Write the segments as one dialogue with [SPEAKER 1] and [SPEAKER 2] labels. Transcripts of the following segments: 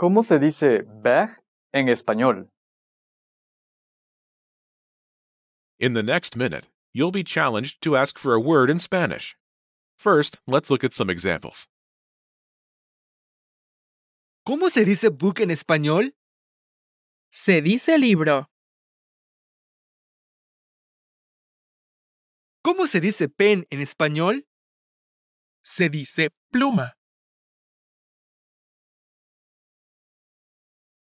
[SPEAKER 1] ¿Cómo se dice bag en español?
[SPEAKER 2] In the next minute, you'll be challenged to ask for a word in Spanish. First, let's look at some examples.
[SPEAKER 3] ¿Cómo se dice book en español?
[SPEAKER 4] Se dice libro.
[SPEAKER 3] ¿Cómo se dice pen en español?
[SPEAKER 4] Se dice pluma.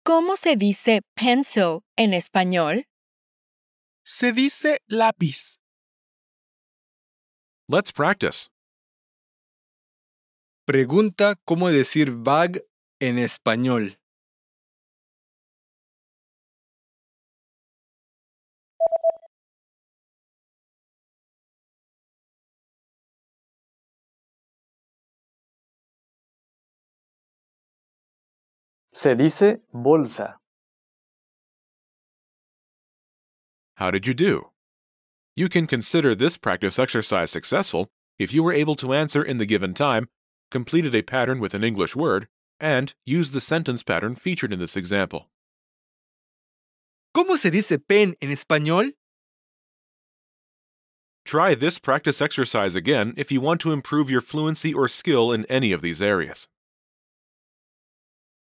[SPEAKER 5] ¿Cómo se dice pencil en español?
[SPEAKER 4] Se dice lápiz.
[SPEAKER 2] Let's practice.
[SPEAKER 3] Pregunta cómo decir bag en español.
[SPEAKER 1] Se dice bolsa.
[SPEAKER 2] How did you do? You can consider this practice exercise successful if you were able to answer in the given time, completed a pattern with an English word, and used the sentence pattern featured in this example.
[SPEAKER 3] ¿Cómo se dice pen en español?
[SPEAKER 2] Try this practice exercise again if you want to improve your fluency or skill in any of these areas.